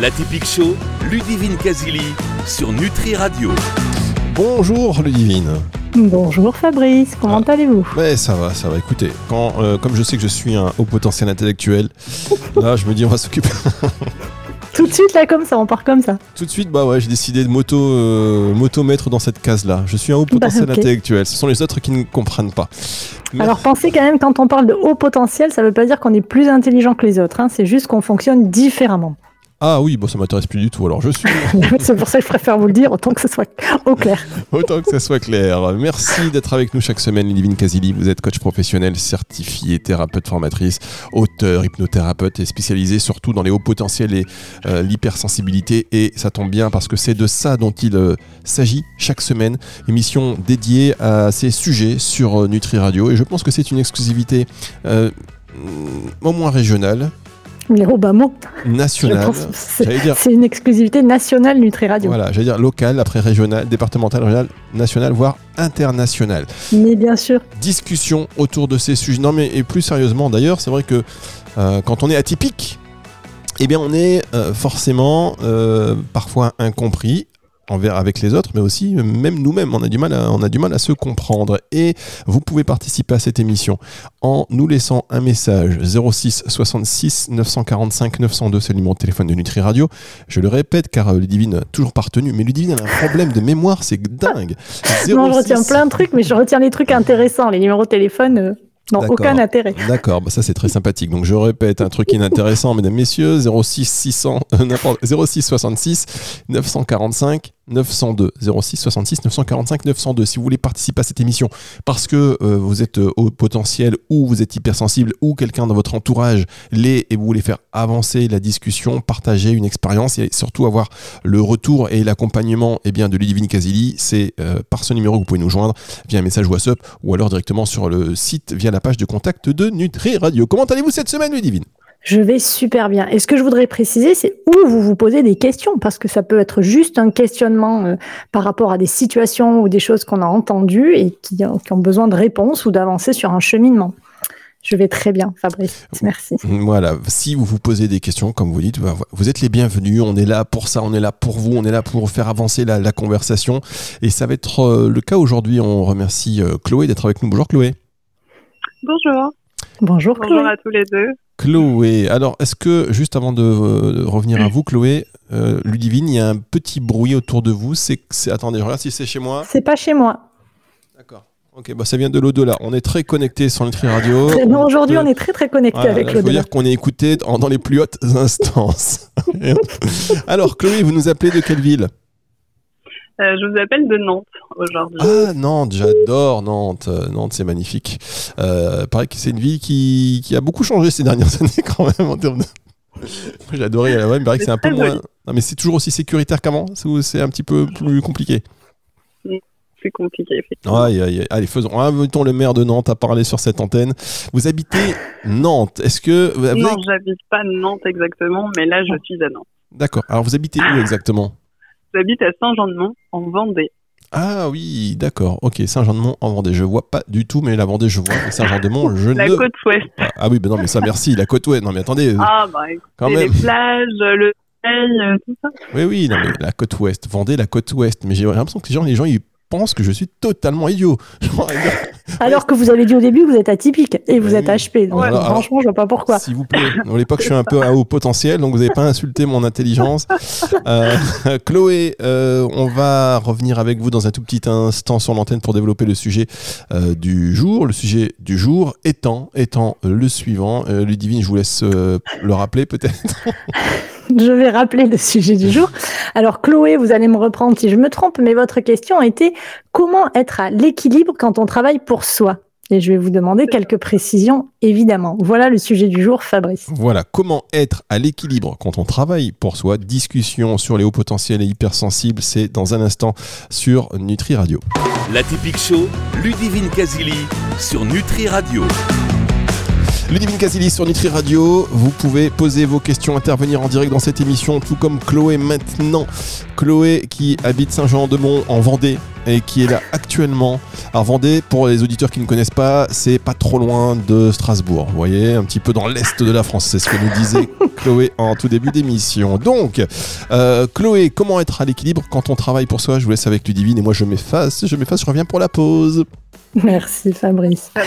La typique show, Ludivine Casili sur Nutri Radio. Bonjour Ludivine. Bonjour Fabrice, comment Ah. allez-vous? Ouais, ça va, ça va. Écoutez, quand, euh, comme je sais que je suis un haut potentiel intellectuel, là, je me dis, on va s'occuper. Tout de suite là comme ça, on part comme ça. Tout de suite, bah ouais, j'ai décidé de m'auto, euh, m'auto-mettre dans cette case-là. Je suis un haut potentiel Bah, ok. intellectuel. Ce sont les autres qui ne comprennent pas. Mais- Alors pensez quand même, quand on parle de haut potentiel, ça veut pas dire qu'on est plus intelligent que les autres, hein, c'est juste qu'on fonctionne différemment. Ah oui, bon, ça m'intéresse plus du tout. Alors, je suis c'est pour ça que je préfère vous le dire, autant que ce soit au clair. Autant que ça soit clair. Merci d'être avec nous chaque semaine, Ludivine Casili. Vous êtes coach professionnel, certifié, thérapeute formatrice, auteur, hypnothérapeute et spécialisé surtout dans les hauts potentiels et euh, l'hypersensibilité. Et ça tombe bien parce que c'est de ça dont il euh, s'agit chaque semaine. Émission dédiée à ces sujets sur euh, Nutri Radio. Et je pense que c'est une exclusivité au moins régionale, Les Obama, dire c'est une exclusivité nationale Nutri Radio. voilà, j'allais dire locale, après régionale, départementale, régionale, nationale, voire internationale. Mais bien sûr, discussion autour de ces sujets. Non, mais et plus sérieusement d'ailleurs, c'est vrai que euh, quand on est atypique, eh bien on est euh, forcément euh, parfois incompris envers avec les autres, mais aussi euh, même nous-mêmes, on a du mal à, on a du mal à se comprendre. Et vous pouvez participer à cette émission en nous laissant un message 06 66 945 902, c'est le numéro de téléphone de Nutri Radio. Je le répète car euh, Ludivine a toujours pas retenu, mais Ludivine a un problème de mémoire, c'est dingue. non, je 06 retiens plein de trucs, mais je retiens les trucs intéressants. Les numéros de téléphone euh, D'accord. aucun intérêt. D'accord, bah ça c'est très sympathique. Donc je répète un truc inintéressant, mesdames, messieurs, 06 600, euh, n'importe- 06 66 945 902. 06 66 945 902. Si vous voulez participer à cette émission parce que euh, vous êtes euh, au potentiel ou vous êtes hypersensible ou quelqu'un dans votre entourage l'est et vous voulez faire avancer la discussion, partager une expérience et surtout avoir le retour et l'accompagnement eh bien, de Ludivine Casili, c'est euh, par ce numéro que vous pouvez nous joindre via un message WhatsApp ou alors directement sur le site via la page de contact de Nutri Radio. Comment allez-vous cette semaine, Ludivine? Je vais super bien. Et ce que je voudrais préciser, c'est où vous vous posez des questions, parce que ça peut être juste un questionnement euh, par rapport à des situations ou des choses qu'on a entendues et qui, ont- qui ont besoin de réponses ou d'avancer sur un cheminement. Je vais très bien, Fabrice. Merci. Voilà, si vous vous posez des questions, comme vous dites, bah, vous êtes les bienvenus. On est là pour ça, on est là pour vous, on est là pour faire avancer la, la conversation. Et ça va être euh, le cas aujourd'hui. On remercie euh, Chloé d'être avec nous. Bonjour Chloé. Bonjour. Bonjour, Bonjour Chloé. à tous les deux. Chloé, alors est-ce que, juste avant de, euh, de revenir à vous, Chloé, euh, Ludivine, il y a un petit bruit autour de vous. C'est, c'est- attendez, je regarde si c'est chez moi. C'est pas chez moi. D'accord. Ok, bah ça vient de l'au-delà. On est très connectés sur Nutri Radio. Aujourd'hui, on est très très connecté Voilà, avec là, le je veux dire qu'on est écouté dans, dans les plus hautes instances. Alors, Chloé, vous nous appelez de quelle ville? Euh, je vous appelle de Nantes aujourd'hui. Ah, Nantes, j'adore Nantes. Euh, Nantes, c'est magnifique. Euh, pareil que c'est une ville qui, qui a beaucoup changé ces dernières années quand même en termes de... J'ai adoré là-bas, il me paraît que c'est un peu moins... Non, mais c'est toujours aussi sécuritaire qu'avant c'est un petit peu plus compliqué C'est compliqué, effectivement. Aïe, aïe, aïe. Allez, faisons. Invitons le maire de Nantes à parler sur cette antenne. Vous habitez Nantes. Est-ce que... Vous avez- non, j'habite pas Nantes exactement, mais là, je suis à Nantes. D'accord. Alors, vous habitez où exactement? J'habite à Saint-Jean-de-Mont, en Vendée. Ah oui, d'accord. Ok, Saint-Jean-de-Mont en Vendée. Je vois pas du tout, mais la Vendée, je vois. Mais Saint-Jean-de-Mont, je La ne. côte ouest. Ah oui, ben non, mais ça, merci. La côte ouest. Non, mais attendez. Ah, bah, les plages, le soleil, euh, tout ça. Oui, oui, non, mais la côte ouest. Vendée, la côte ouest. Mais j'ai l'impression que les gens, les gens, ils pensent que je suis totalement idiot. Genre, Alors que vous avez dit au début vous êtes atypique et vous Oui. êtes HP. Donc, Ouais, alors- franchement, je vois pas pourquoi. S'il vous plaît. À l'époque, je suis un peu à haut potentiel, donc vous n'avez pas insulté mon intelligence. Euh, Chloé, euh, on va revenir avec vous dans un tout petit instant sur l'antenne pour développer le sujet euh, du jour. Le sujet du jour étant, étant le suivant. Euh, Ludivine, je vous laisse euh, le rappeler peut-être. Je vais rappeler le sujet du jour. Alors Chloé, vous allez me reprendre si je me trompe, mais votre question était comment être à l'équilibre quand on travaille pour soi Et je vais vous demander quelques précisions, évidemment. Voilà le sujet du jour, Fabrice. Voilà, comment être à l'équilibre quand on travaille pour soi? Discussion sur les hauts potentiels et hypersensibles, c'est dans un instant sur Nutri Radio. La typique show, Ludivine Casili sur Nutri Radio. Ludivine Casili sur Nutri Radio. Vous pouvez poser vos questions, intervenir en direct dans cette émission, tout comme Chloé maintenant. Chloé qui habite Saint-Jean-de-Mont en Vendée et qui est là actuellement. Alors Vendée, pour les auditeurs qui ne connaissent pas, c'est pas trop loin de Strasbourg. Vous voyez, un petit peu dans l'est de la France. C'est ce que nous disait Chloé en tout début d'émission. Donc, euh, Chloé, comment être à l'équilibre quand on travaille pour soi? Je vous laisse avec Ludivine et moi je m'efface, je m'efface, je reviens pour la pause. Merci Fabrice. Alors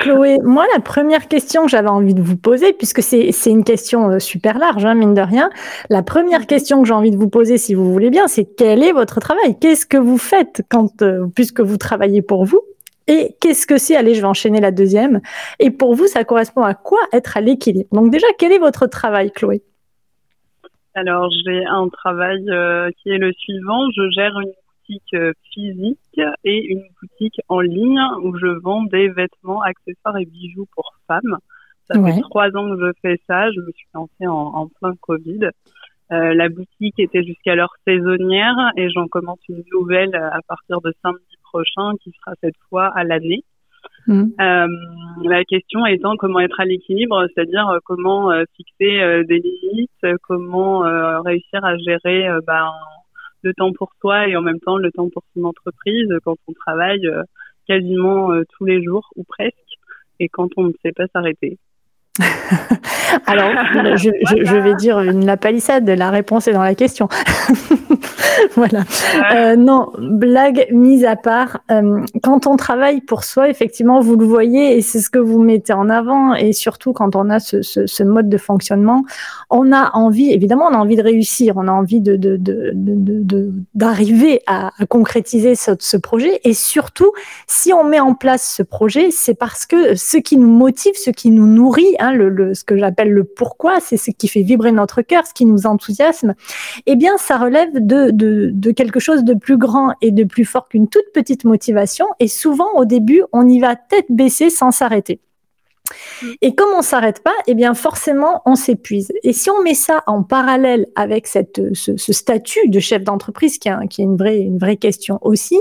Chloé, moi la première question que j'avais envie de vous poser, puisque c'est une question euh, super large, hein, mine de rien, la première question que j'ai envie de vous poser, si vous voulez bien, c'est quel est votre travail? Qu'est-ce que vous faites quand, euh, puisque vous travaillez pour vous? Et qu'est-ce que c'est? Allez, je vais enchaîner la deuxième. Et pour vous, ça correspond à quoi être à l'équilibre? Donc déjà, quel est votre travail, Chloé? Alors, j'ai un travail euh, qui est le suivant. Je gère une boutique euh, physique et une boutique en ligne où je vends des vêtements, accessoires et bijoux pour femmes. Ça fait trois ans que je fais ça. Je me suis lancée en, en plein Covid. Euh, la boutique était jusqu'alors saisonnière et j'en commence une nouvelle à partir de samedi prochain qui sera cette fois à l'année. Mm. Euh, la question étant comment être à l'équilibre, c'est-à-dire euh, comment euh, fixer euh, des limites, comment réussir à gérer ben, le temps pour soi et en même temps le temps pour son entreprise quand on travaille euh, quasiment euh, tous les jours ou presque et quand on ne sait pas s'arrêter. Alors, je, je, vais dire une la palissade, la réponse est dans la question. voilà. Euh, non, blague mise à part, euh, quand on travaille pour soi, effectivement, vous le voyez et c'est ce que vous mettez en avant et surtout quand on a ce, ce, ce, mode de fonctionnement, on a envie, évidemment, on a envie de réussir, on a envie de d'arriver de, à, à, concrétiser ce, ce, projet et surtout, si on met en place ce projet, c'est parce que ce qui nous motive, ce qui nous nourrit, hein, ce que j'appelle le pourquoi, c'est ce qui fait vibrer notre cœur, ce qui nous enthousiasme, eh bien, ça relève de quelque chose de plus grand et de plus fort qu'une toute petite motivation. Et souvent, au début, on y va tête baissée sans s'arrêter. Et comme on s'arrête pas, eh bien forcément on s'épuise. Et si on met ça en parallèle avec cette, ce, statut de chef d'entreprise, qui, qui, est une vraie, une vraie question aussi,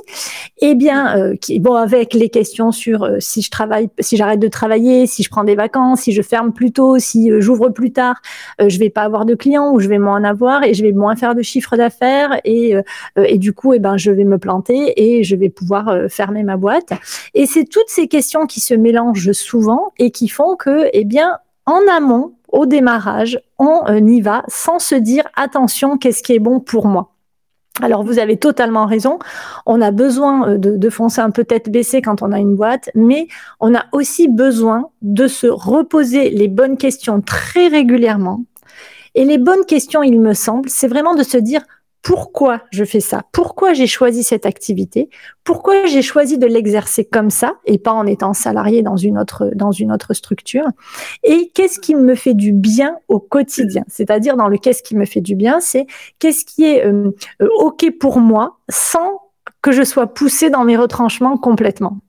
eh bien euh, qui, bon avec les questions sur euh, si je travaille, si j'arrête de travailler, si je prends des vacances, si je ferme plus tôt, si euh, j'ouvre plus tard, je vais pas avoir de clients ou je vais moins en avoir et je vais moins faire de chiffre d'affaires et, et du coup eh ben je vais me planter et je vais pouvoir fermer ma boîte. Et c'est toutes ces questions qui se mélangent souvent et qui font que, eh bien, en amont, au démarrage, on euh, y va sans se dire attention, qu'est-ce qui est bon pour moi. Alors vous avez totalement raison, on a besoin euh, de, de, foncer un peu tête baissée quand on a une boîte, mais on a aussi besoin de se reposer les bonnes questions très régulièrement. Et les bonnes questions, il me semble, c'est vraiment de se dire pourquoi je fais ça, pourquoi j'ai choisi cette activité, pourquoi j'ai choisi de l'exercer comme ça et pas en étant salarié dans une autre dans une autre structure? Et qu'est-ce qui me fait du bien au quotidien, c'est-à-dire dans le qu'est-ce qui me fait du bien, c'est qu'est-ce qui est euh, euh, ok pour moi sans que je sois poussé dans mes retranchements complètement.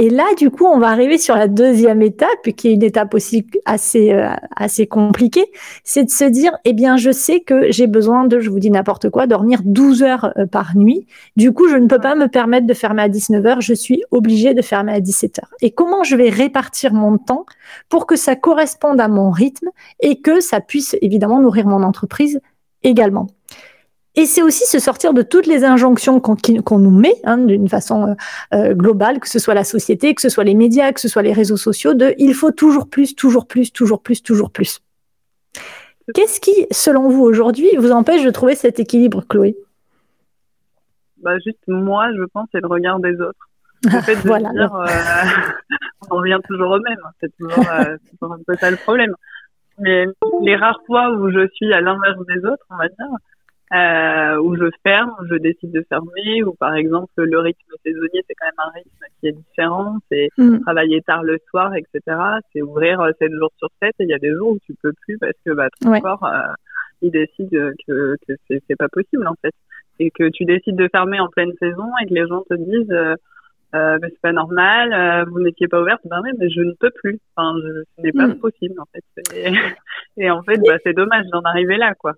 Et là, du coup, on va arriver sur la deuxième étape, qui est une étape aussi assez euh, assez compliquée, c'est de se dire, eh bien, je sais que j'ai besoin de, je vous dis n'importe quoi, dormir 12 heures euh, par nuit. Du coup, je ne peux pas me permettre de fermer à 19 heures, je suis obligée de fermer à 17 heures. Et comment je vais répartir mon temps pour que ça corresponde à mon rythme et que ça puisse évidemment nourrir mon entreprise également? Et c'est aussi se sortir de toutes les injonctions qu'on nous met hein, d'une façon euh, euh, globale, que ce soit la société, que ce soit les médias, que ce soit les réseaux sociaux, de il faut toujours plus, toujours plus, toujours plus, toujours plus. Qu'est-ce qui, selon vous, aujourd'hui, vous empêche de trouver cet équilibre, Chloé? Bah, Juste moi, je pense, c'est le regard des autres. Le fait de voilà, dire, euh, on revient toujours au même. C'est toujours, euh, toujours un peu ça le problème. Mais les rares fois où je suis à l'inverse des autres, on va dire, euh, où je ferme, où je décide de fermer, ou par exemple le rythme saisonnier, c'est quand même un rythme qui est différent, c'est mm. travailler tard le soir, etc. C'est ouvrir 7 euh, jours sur 7 et il y a des jours où tu peux plus parce que bah, ton ouais. corps, euh, il décide que, que c'est pas possible en fait. Et que tu décides de fermer en pleine saison et que les gens te disent euh, euh, c'est pas normal, euh, vous n'étiez pas ouverte, ben oui, mais je ne peux plus. Enfin, je, ce n'est pas mm. possible en fait. Et, et en fait, bah, c'est dommage d'en arriver là, quoi.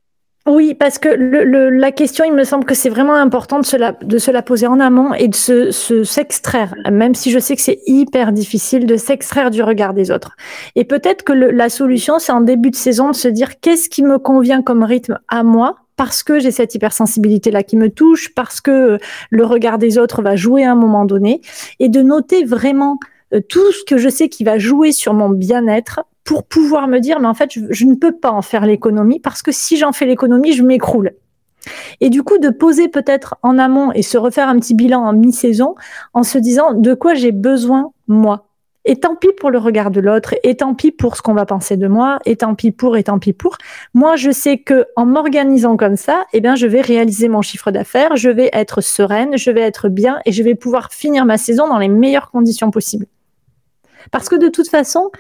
Oui, parce que la question, il me semble que c'est vraiment important de se, la, de se la poser en amont et de se, s'extraire, même si je sais que c'est hyper difficile de s'extraire du regard des autres. Et peut-être que la solution, c'est en début de saison de se dire qu'est-ce qui me convient comme rythme à moi parce que j'ai cette hypersensibilité-là qui me touche, parce que le regard des autres va jouer à un moment donné, et de noter vraiment euh, tout ce que je sais qui va jouer sur mon bien-être pour pouvoir me dire, mais en fait, je, ne peux pas en faire l'économie parce que si j'en fais l'économie, je m'écroule. Et du coup, de poser peut-être en amont et se refaire un petit bilan en mi-saison en se disant de quoi j'ai besoin moi? Et tant pis pour le regard de l'autre, et tant pis pour ce qu'on va penser de moi, et tant pis pour, et tant pis pour. Moi, je sais que en m'organisant comme ça, eh bien, je vais réaliser mon chiffre d'affaires, je vais être sereine, je vais être bien, et je vais pouvoir finir ma saison dans les meilleures conditions possibles. Parce que de toute façon,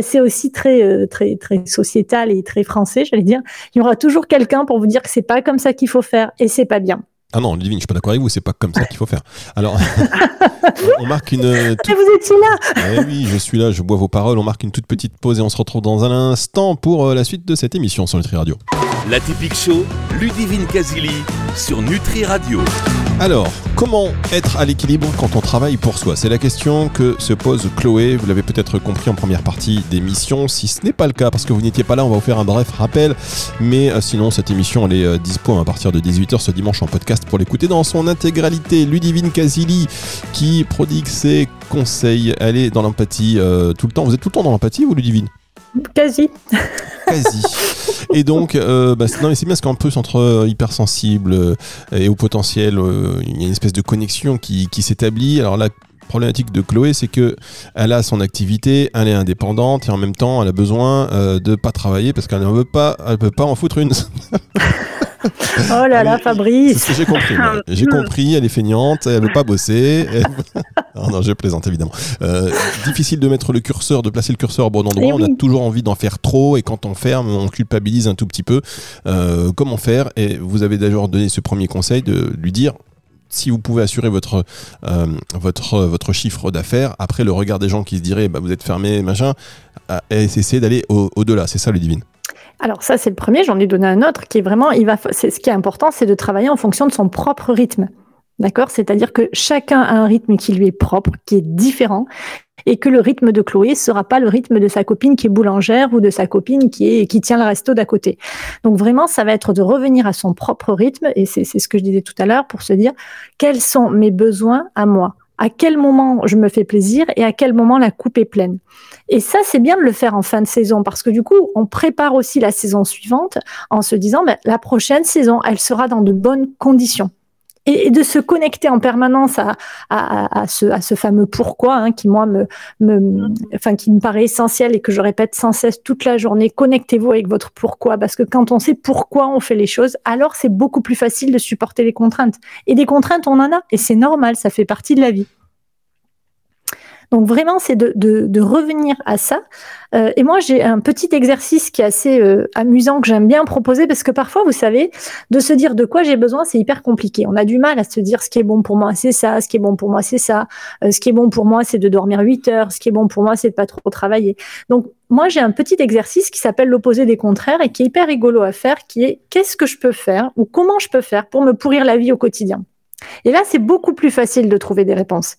c'est aussi très, euh, très, très sociétal et très français, j'allais dire. Il y aura toujours quelqu'un pour vous dire que c'est pas comme ça qu'il faut faire et c'est pas bien. Ah non, Ludivine, je suis pas d'accord avec vous, c'est pas comme ça qu'il faut faire. Alors, on marque une. Ah, vous étiez là eh Oui, je suis là, je bois vos paroles. On marque une toute petite pause et on se retrouve dans un instant pour euh, la suite de cette émission sur Nutri Radio. La typique show, Ludivine Casili sur Nutri Radio. Alors, comment être à l'équilibre quand on travaille pour soi? C'est la question que se pose Chloé. Vous l'avez peut-être compris en première partie d'émission. Si ce n'est pas le cas, parce que vous n'étiez pas là, on va vous faire un bref rappel. Mais euh, sinon, cette émission, elle est euh, dispo à partir de 18h ce dimanche en podcast pour l'écouter dans son intégralité. Ludivine Casili qui prodigue ses conseils. Elle est dans l'empathie euh, tout le temps. Vous êtes tout le temps dans l'empathie, vous, Ludivine? Quasi. Quasi. Et donc, euh, bah, c'est bien parce qu'en plus, entre euh, hypersensible euh, et au potentiel, il y a une espèce de connexion qui, s'établit. Alors la problématique de Chloé, c'est que elle a son activité, elle est indépendante et en même temps, elle a besoin de pas travailler parce qu'elle ne veut pas, elle peut pas en foutre une. Oh là là, Fabrice. C'est ce que j'ai compris. J'ai compris, elle est feignante, elle veut pas bosser. non, non, je plaisante évidemment. Euh, difficile de mettre le curseur, de placer le curseur au bon endroit. Eh on a toujours envie d'en faire trop et quand on ferme, on culpabilise un tout petit peu. Euh, comment faire? Et vous avez d'ailleurs donné ce premier conseil de lui dire si vous pouvez assurer votre, euh, votre, chiffre d'affaires, après le regard des gens qui se diraient bah, vous êtes fermé, machin, essayer d'aller au-delà. c'est ça le divine. Alors ça, c'est le premier. J'en ai donné un autre qui est vraiment, il va, ce qui est important, c'est de travailler en fonction de son propre rythme. D'accord? C'est-à-dire que chacun a un rythme qui lui est propre, qui est différent, et que le rythme de Chloé sera pas le rythme de sa copine qui est boulangère ou de sa copine qui est qui tient le resto d'à côté. Donc vraiment, ça va être de revenir à son propre rythme, et c'est ce que je disais tout à l'heure pour se dire quels sont mes besoins à moi? À quel moment je me fais plaisir et à quel moment la coupe est pleine? Et ça, c'est bien de le faire en fin de saison parce que du coup, on prépare aussi la saison suivante en se disant, ben, la prochaine saison, elle sera dans de bonnes conditions et, de se connecter en permanence à, à, à, ce, à ce, fameux pourquoi hein, qui moi me, me, enfin qui me paraît essentiel et que je répète sans cesse toute la journée. Connectez-vous avec votre pourquoi parce que quand on sait pourquoi on fait les choses, alors c'est beaucoup plus facile de supporter les contraintes. Et des contraintes, on en a et c'est normal, ça fait partie de la vie. Donc vraiment, c'est de, revenir à ça. Euh, et moi, j'ai un petit exercice qui est assez euh, amusant que j'aime bien proposer parce que parfois, vous savez, de se dire de quoi j'ai besoin, c'est hyper compliqué. On a du mal à se dire ce qui est bon pour moi, c'est ça, ce qui est bon pour moi, c'est ça, euh, ce qui est bon pour moi, c'est de dormir 8 heures, ce qui est bon pour moi, c'est de pas trop travailler. Donc moi, j'ai un petit exercice qui s'appelle l'opposé des contraires et qui est hyper rigolo à faire, qui est qu'est-ce que je peux faire ou comment je peux faire pour me pourrir la vie au quotidien? Et là, c'est beaucoup plus facile de trouver des réponses.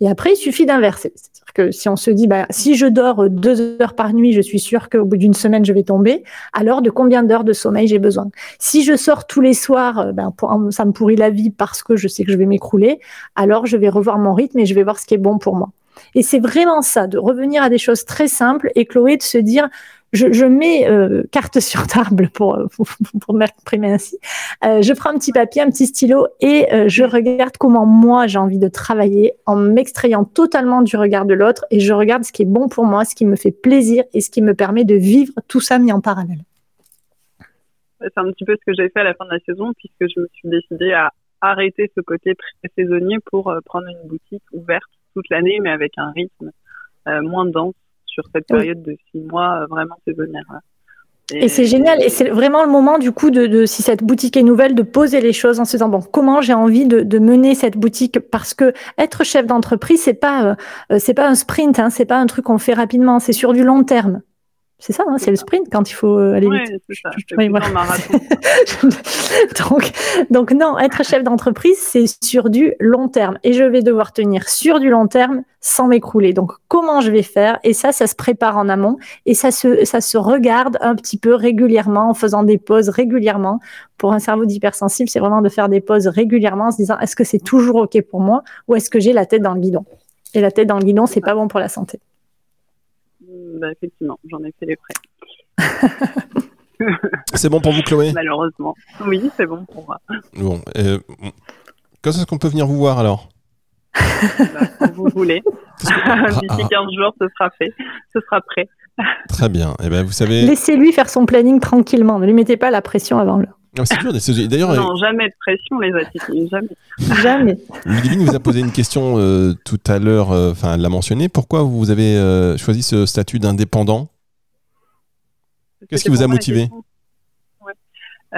Et après, il suffit d'inverser. C'est-à-dire que si on se dit, bah, si je dors deux heures par nuit, je suis sûr qu'au bout d'une semaine, je vais tomber. Alors, de combien d'heures de sommeil j'ai besoin? Si je sors tous les soirs, euh, ben, ça me pourrit la vie parce que je sais que je vais m'écrouler. Alors, je vais revoir mon rythme et je vais voir ce qui est bon pour moi. Et c'est vraiment ça, de revenir à des choses très simples et Chloé de se dire, je, mets euh, carte sur table pour, m'exprimer ainsi. Euh, je prends un petit papier, un petit stylo et euh, je regarde comment moi j'ai envie de travailler en m'extrayant totalement du regard de l'autre et je regarde ce qui est bon pour moi, ce qui me fait plaisir et ce qui me permet de vivre tout ça mis en parallèle. C'est un petit peu ce que j'ai fait à la fin de la saison puisque je me suis décidée à arrêter ce côté très saisonnier pour prendre une boutique ouverte toute l'année mais avec un rythme moins dense sur cette période de six mois euh, vraiment saisonnière. Et, c'est génial, et c'est vraiment le moment du coup de, si cette boutique est nouvelle, de poser les choses en se disant bon comment j'ai envie de, mener cette boutique? Parce que être chef d'entreprise c'est pas euh, c'est pas un sprint, hein, c'est pas un truc qu'on fait rapidement, c'est sur du long terme. C'est ça, hein, c'est le sprint quand il faut euh, aller Ouais, vite. ça. Oui, voilà. marathon. donc, donc non, être chef d'entreprise, c'est sur du long terme. Et je vais devoir tenir sur du long terme sans m'écrouler. Donc, comment je vais faire? Et ça, ça se prépare en amont et ça se, ça se regarde un petit peu régulièrement en faisant des pauses régulièrement. Pour un cerveau d'hypersensible, c'est vraiment de faire des pauses régulièrement en se disant est-ce que c'est toujours OK pour moi? Ou est-ce que j'ai la tête dans le guidon? Et la tête dans le guidon, c'est pas bon pour la santé. Bah, effectivement, j'en ai fait les frais, C'est bon pour vous, Chloé? Malheureusement. Oui, c'est bon pour moi. Bon. euh, quand est-ce qu'on peut venir vous voir alors? Bah, quand vous voulez. Ah, D'ici ah, 15 jours, ce sera fait. Ce sera prêt. Très bien. Eh ben, vous savez, Laissez-lui faire son planning tranquillement. Ne lui mettez pas la pression avant l'heure. Ah, c'est dur. D'ailleurs, euh, Non, jamais de pression, les atypiques. Jamais. Jamais. Ludivine vous a posé une question euh, tout à l'heure, euh, enfin, elle l'a mentionné. Pourquoi vous avez euh, choisi ce statut d'indépendant? Qu'est-ce qui vous a motivé? Ouais.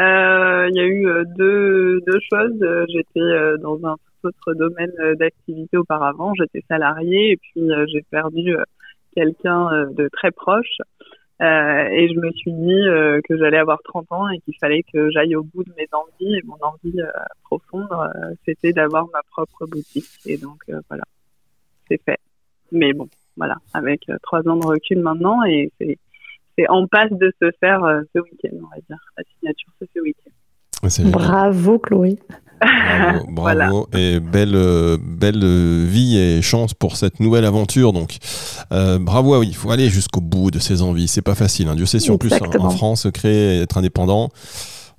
Euh, Il y a eu euh, deux, deux choses. J'étais euh, dans un tout autre domaine d'activité auparavant. J'étais salariée et puis euh, j'ai perdu euh, quelqu'un euh, de très proche. Euh, et je me suis dit euh, que j'allais avoir 30 ans et qu'il fallait que j'aille au bout de mes envies. Et mon envie euh, profonde, c'était d'avoir ma propre boutique. Et donc voilà, c'est fait. Mais bon, voilà, avec trois ans de recul maintenant et c'est c'est en passe de se faire ce week-end, on va dire. La signature fait ce week-end. C'est. Bravo, Chloé. Bravo, bravo. Voilà. et belle, euh, belle vie et chance pour cette nouvelle aventure. Donc, euh, bravo. oui, il faut aller jusqu'au bout de ses envies. C'est pas facile. hein. Dieu sait si en plus en, Exactement. en France, créer, et être indépendant,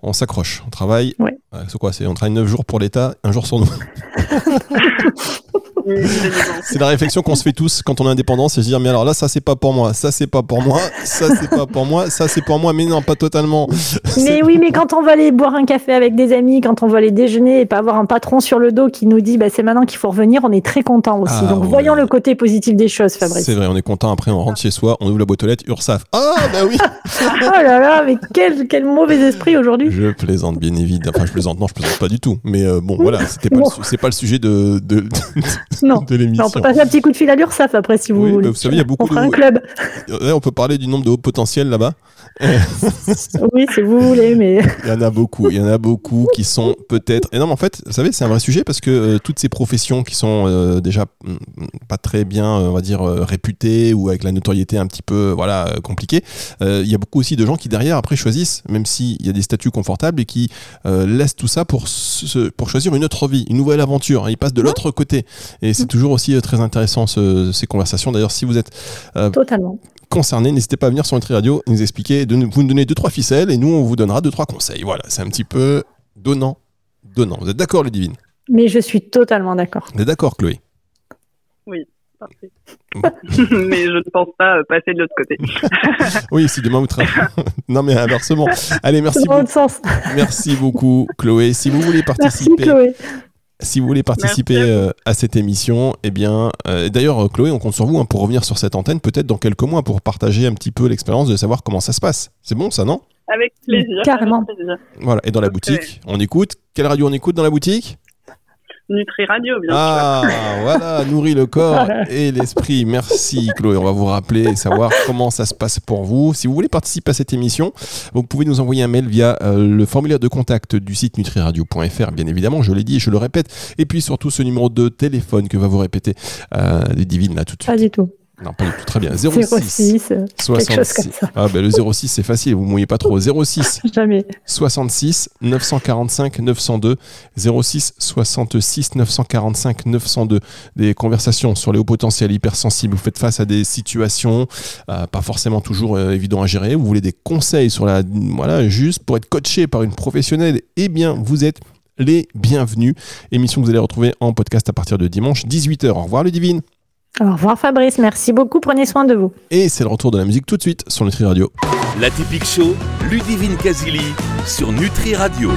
on s'accroche, on travaille. Ouais. Euh, c'est quoi C'est on travaille 9 jours pour l'État, un jour sur nous. C'est la réflexion qu'on se fait tous quand on est indépendant, c'est se dire mais alors là ça c'est pas pour moi, ça c'est pas pour moi, ça c'est pas pour moi, ça c'est pour moi, mais non pas totalement. Mais oui, mais quand on va aller boire un café avec des amis, quand on va aller déjeuner et pas avoir un patron sur le dos qui nous dit bah, c'est maintenant qu'il faut revenir, on est très content aussi. Ah Donc ouais. voyons le côté positif des choses, Fabrice. C'est vrai, on est content. Après, on rentre chez soi, on ouvre la boîte aux lettres, URSAF. Ah, bah oui Oh là là, mais quel, quel mauvais esprit aujourd'hui. Je plaisante, bien évidemment. Enfin, je plaisante, non, je plaisante pas du tout. Mais euh, bon, voilà, c'était pas, Bon. le pas le sujet de, de, de, Non. de l'émission. Non, on peut passer un petit coup de fil à l'URSSAF après si vous Oui, voulez. bah, vous savez, il y a beaucoup on fera de- un club. On peut parler du nombre de hauts potentiels là-bas. Oui, si vous voulez, mais Il y en a beaucoup, il y en a beaucoup qui sont peut-être. Et non, mais en fait, vous savez, c'est un vrai sujet parce que euh, toutes ces professions qui sont euh, déjà mm, pas très bien, euh, on va dire, réputées ou avec la notoriété un petit peu, voilà, compliquée, il y a beaucoup aussi de gens qui derrière après choisissent, même s'il y a des statuts confortables et qui laissent tout ça pour se- pour choisir une autre vie, une nouvelle aventure. hein. Ils passent de l'autre côté et c'est toujours aussi très intéressant ce- ces conversations. D'ailleurs, si vous êtes totalement. Concernés, n'hésitez pas à venir sur Nutri Radio et nous expliquer, de nous- vous nous donnez deux trois ficelles et nous on vous donnera deux trois conseils. Voilà, c'est un petit peu donnant, donnant. Vous êtes d'accord, Ludivine? Mais je suis totalement d'accord. Vous êtes d'accord, Chloé? Parfait. mais je ne pense pas passer de l'autre côté. Oui, si demain vous travaillez. non mais inversement. Allez, merci C'est dans beaucoup, sens. merci beaucoup, Chloé. Si vous voulez Merci participer, Chloé. Si vous voulez participer euh, à cette émission, eh bien, euh, d'ailleurs, euh, Chloé, on compte sur vous hein, pour revenir sur cette antenne, peut-être dans quelques mois, pour partager un petit peu l'expérience de savoir comment ça se passe. C'est bon, ça, non? Avec plaisir. Carrément. avec plaisir. Voilà. Et dans la boutique, on écoute. Quelle radio on écoute dans la boutique? Nutri Radio, bien sûr. Ah, voilà, nourrit le corps et l'esprit. Merci Chloé. On va vous rappeler et savoir comment ça se passe pour vous. Si vous voulez participer à cette émission, vous pouvez nous envoyer un mail via euh, le formulaire de contact du site nutriradio.fr, bien évidemment. Je l'ai dit et je le répète. Et puis surtout ce numéro de téléphone que va vous répéter euh, les divines là tout de Pas suite. du tout. Non, pas du tout. Très bien. 06 06, euh, quelque chose 66. comme ça. Ah, ben le 06, c'est facile. Vous mouillez pas trop. 06 Jamais. 66 945 902 06 66 945 902 des conversations sur les hauts potentiels hypersensibles vous faites face à des situations euh, pas forcément toujours euh, évident à gérer vous voulez des conseils sur la voilà juste pour être coaché par une professionnelle eh bien vous êtes les bienvenus émission que vous allez retrouver en podcast à partir de dimanche 18h au revoir le divine Au revoir Fabrice, merci beaucoup, prenez soin de vous. et c'est le retour de la musique tout de suite sur Nutri Radio La Typique Show, Ludivine Casili sur Nutri Radio.